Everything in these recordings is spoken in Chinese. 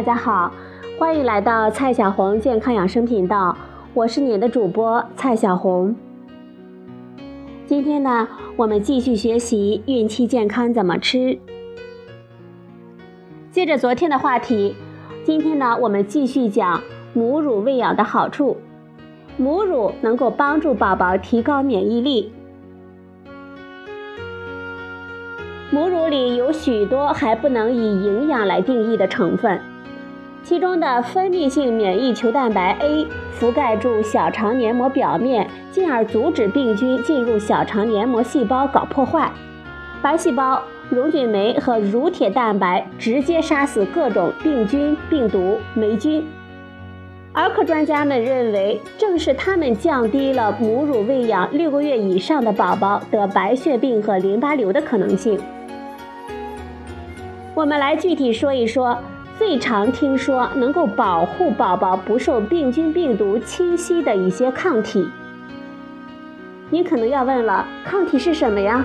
大家好，欢迎来到蔡小红健康养生频道，我是你的主播蔡小红。今天呢，我们继续学习孕期健康怎么吃。接着昨天的话题，今天呢，我们继续讲母乳喂养的好处。母乳能够帮助宝宝提高免疫力。母乳里有许多还不能以营养来定义的成分，其中的分泌性免疫球蛋白 A 覆盖住小肠黏膜表面，进而阻止病菌进入小肠黏膜细胞搞破坏。白细胞、溶菌酶和乳铁蛋白直接杀死各种病菌、病毒、霉菌。儿科专家们认为，正是它们降低了母乳喂养六个月以上的宝宝得白血病和淋巴瘤的可能性。我们来具体说一说最常听说能够保护宝宝不受病菌病毒侵袭的一些抗体。你可能要问了，抗体是什么呀？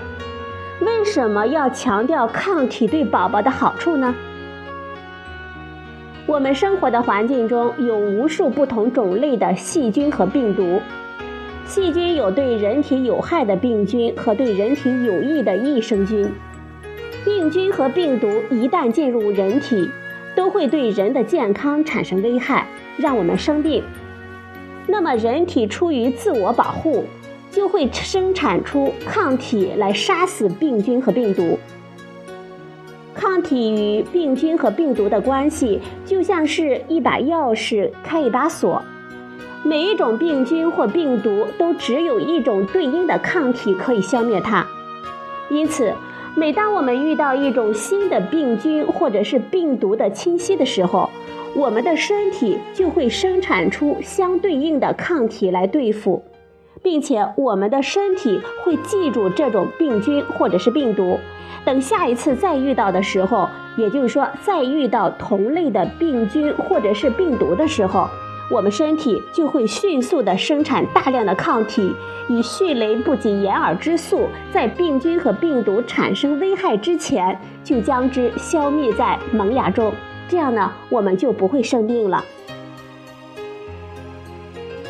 为什么要强调抗体对宝宝的好处呢？我们生活的环境中有无数不同种类的细菌和病毒，细菌有对人体有害的病菌和对人体有益的益生菌。病菌和病毒一旦进入人体，都会对人的健康产生危害，让我们生病。那么，人体出于自我保护，就会生产出抗体来杀死病菌和病毒。抗体与病菌和病毒的关系，就像是一把钥匙开一把锁，每一种病菌或病毒都只有一种对应的抗体可以消灭它。因此，每当我们遇到一种新的病菌或者是病毒的侵袭的时候，我们的身体就会生产出相对应的抗体来对付，并且我们的身体会记住这种病菌或者是病毒。等下一次再遇到的时候，也就是说，再遇到同类的病菌或者是病毒的时候。我们身体就会迅速地生产大量的抗体，以迅雷不及掩耳之速，在病菌和病毒产生危害之前，就将之消灭在萌芽中。这样呢，我们就不会生病了。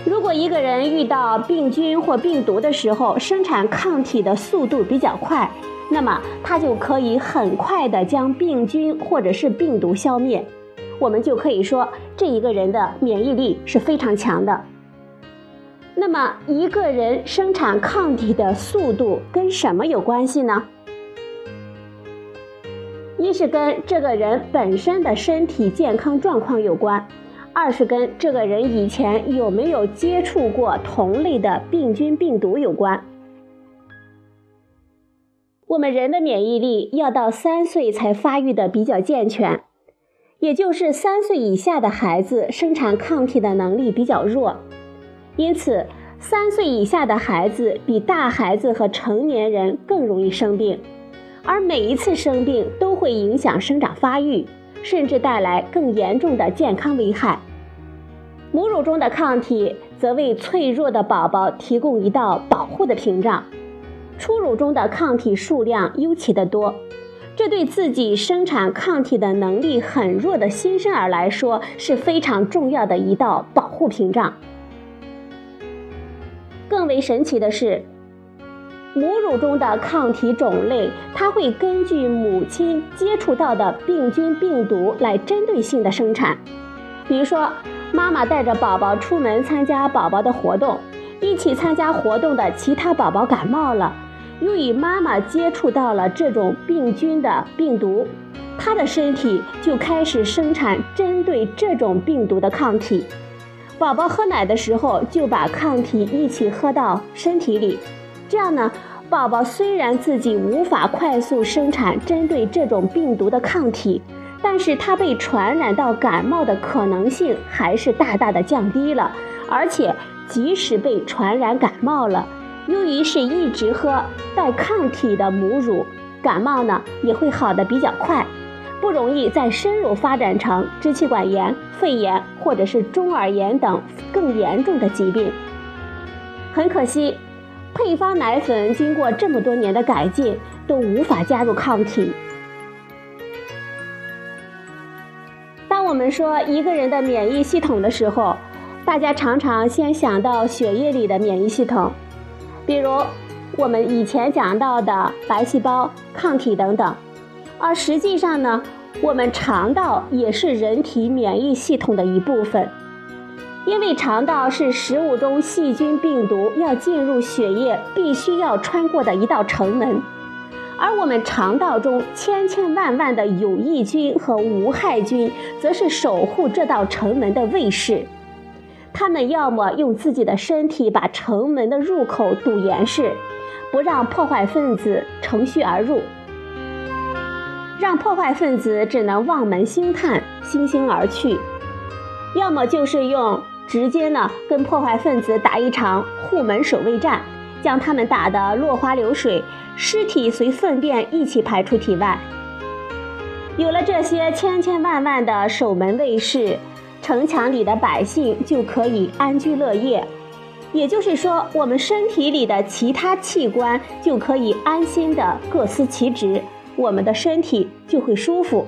如果一个人遇到病菌或病毒的时候，生产抗体的速度比较快，那么他就可以很快地将病菌或者是病毒消灭。我们就可以说，这一个人的免疫力是非常强的。那么，一个人生产抗体的速度跟什么有关系呢？一是跟这个人本身的身体健康状况有关，二是跟这个人以前有没有接触过同类的病菌病毒有关。我们人的免疫力要到三岁才发育的比较健全。也就是三岁以下的孩子生产抗体的能力比较弱，因此三岁以下的孩子比大孩子和成年人更容易生病，而每一次生病都会影响生长发育，甚至带来更严重的健康危害。母乳中的抗体则为脆弱的宝宝提供一道保护的屏障，初乳中的抗体数量尤其的多。这对自己生产抗体的能力很弱的新生儿来说是非常重要的一道保护屏障。更为神奇的是，母乳中的抗体种类，它会根据母亲接触到的病菌、病毒来针对性的生产。比如说，妈妈带着宝宝出门参加宝宝的活动，一起参加活动的其他宝宝感冒了。由于妈妈接触到了这种病菌的病毒，她的身体就开始生产针对这种病毒的抗体。宝宝喝奶的时候就把抗体一起喝到身体里，这样呢，宝宝虽然自己无法快速生产针对这种病毒的抗体，但是他被传染到感冒的可能性还是大大的降低了。而且，即使被传染感冒了。由于是一直喝带抗体的母乳，感冒呢也会好的比较快，不容易再深入发展成支气管炎、肺炎或者是中耳炎等更严重的疾病。很可惜，配方奶粉经过这么多年的改进，都无法加入抗体。当我们说一个人的免疫系统的时候，大家常常先想到血液里的免疫系统，比如我们以前讲到的白细胞、抗体等等。而实际上呢，我们肠道也是人体免疫系统的一部分，因为肠道是食物中细菌、病毒要进入血液必须要穿过的一道城门。而我们肠道中千千万万的有益菌和无害菌，则是守护这道城门的卫士。他们要么用自己的身体把城门的入口堵严实，不让破坏分子乘虚而入，让破坏分子只能望门兴叹、悻悻而去；要么就是用直接呢跟破坏分子打一场护门守卫战。将他们打得落花流水，尸体随粪便一起排出体外。有了这些千千万万的守门卫士，城墙里的百姓就可以安居乐业。也就是说，我们身体里的其他器官就可以安心的各司其职，我们的身体就会舒服。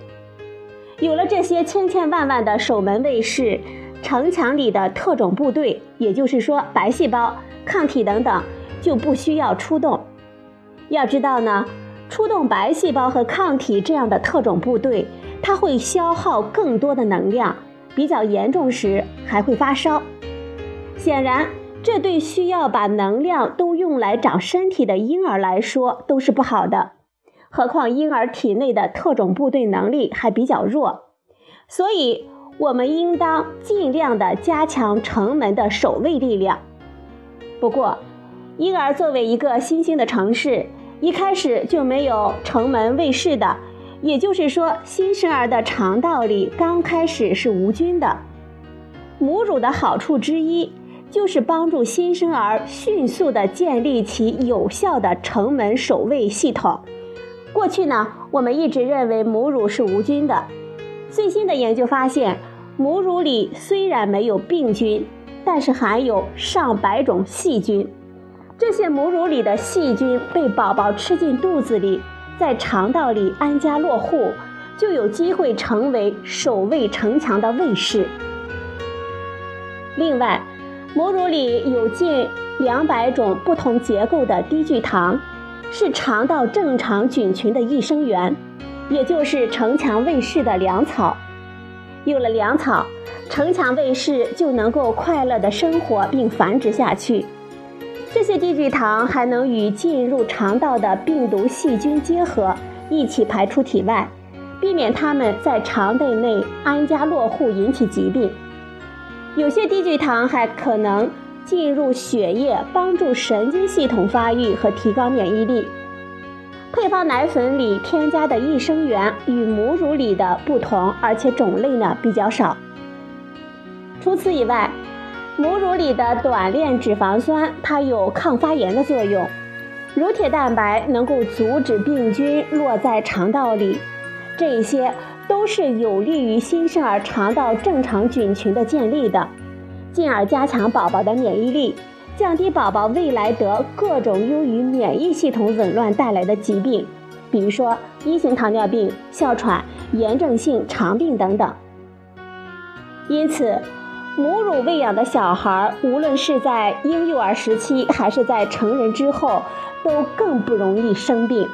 有了这些千千万万的守门卫士，城墙里的特种部队，也就是说白细胞、抗体等等。就不需要出动。要知道呢，出动白细胞和抗体这样的特种部队，它会消耗更多的能量，比较严重时还会发烧。显然，这对需要把能量都用来长身体的婴儿来说都是不好的。何况婴儿体内的特种部队能力还比较弱，所以我们应当尽量的加强城门的守卫力量。不过，婴儿作为一个新兴的城市，一开始就没有城门卫士的，也就是说，新生儿的肠道里刚开始是无菌的。母乳的好处之一就是帮助新生儿迅速地建立起有效的城门守卫系统。过去呢，我们一直认为母乳是无菌的。最新的研究发现，母乳里虽然没有病菌，但是含有上百种细菌。这些母乳里的细菌被宝宝吃进肚子里，在肠道里安家落户，就有机会成为守卫城墙的卫士。另外，母乳里有近两百种不同结构的低聚糖，是肠道正常菌群的益生元，也就是城墙卫士的粮草。有了粮草，城墙卫士就能够快乐的生活并繁殖下去。这些低聚糖还能与进入肠道的病毒细菌结合，一起排出体外，避免它们在肠内内安家落户，引起疾病。有些低聚糖还可能进入血液，帮助神经系统发育和提高免疫力。配方奶粉里添加的益生元与母乳里的不同，而且种类呢比较少。除此以外，母乳里的短链脂肪酸，它有抗发炎的作用；乳铁蛋白能够阻止病菌落在肠道里，这些都是有利于新生儿肠道正常菌群的建立的，进而加强宝宝的免疫力，降低宝宝未来得各种由于免疫系统紊乱带来的疾病，比如说一型糖尿病、哮喘、炎症性肠病等等。因此。母乳喂养的小孩，无论是在婴幼儿时期还是在成人之后，都更不容易生病。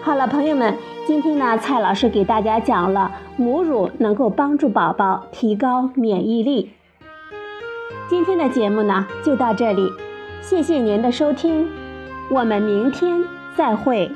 好了，朋友们，今天呢，蔡老师给大家讲了母乳能够帮助宝宝提高免疫力。今天的节目呢，就到这里，谢谢您的收听，我们明天再会。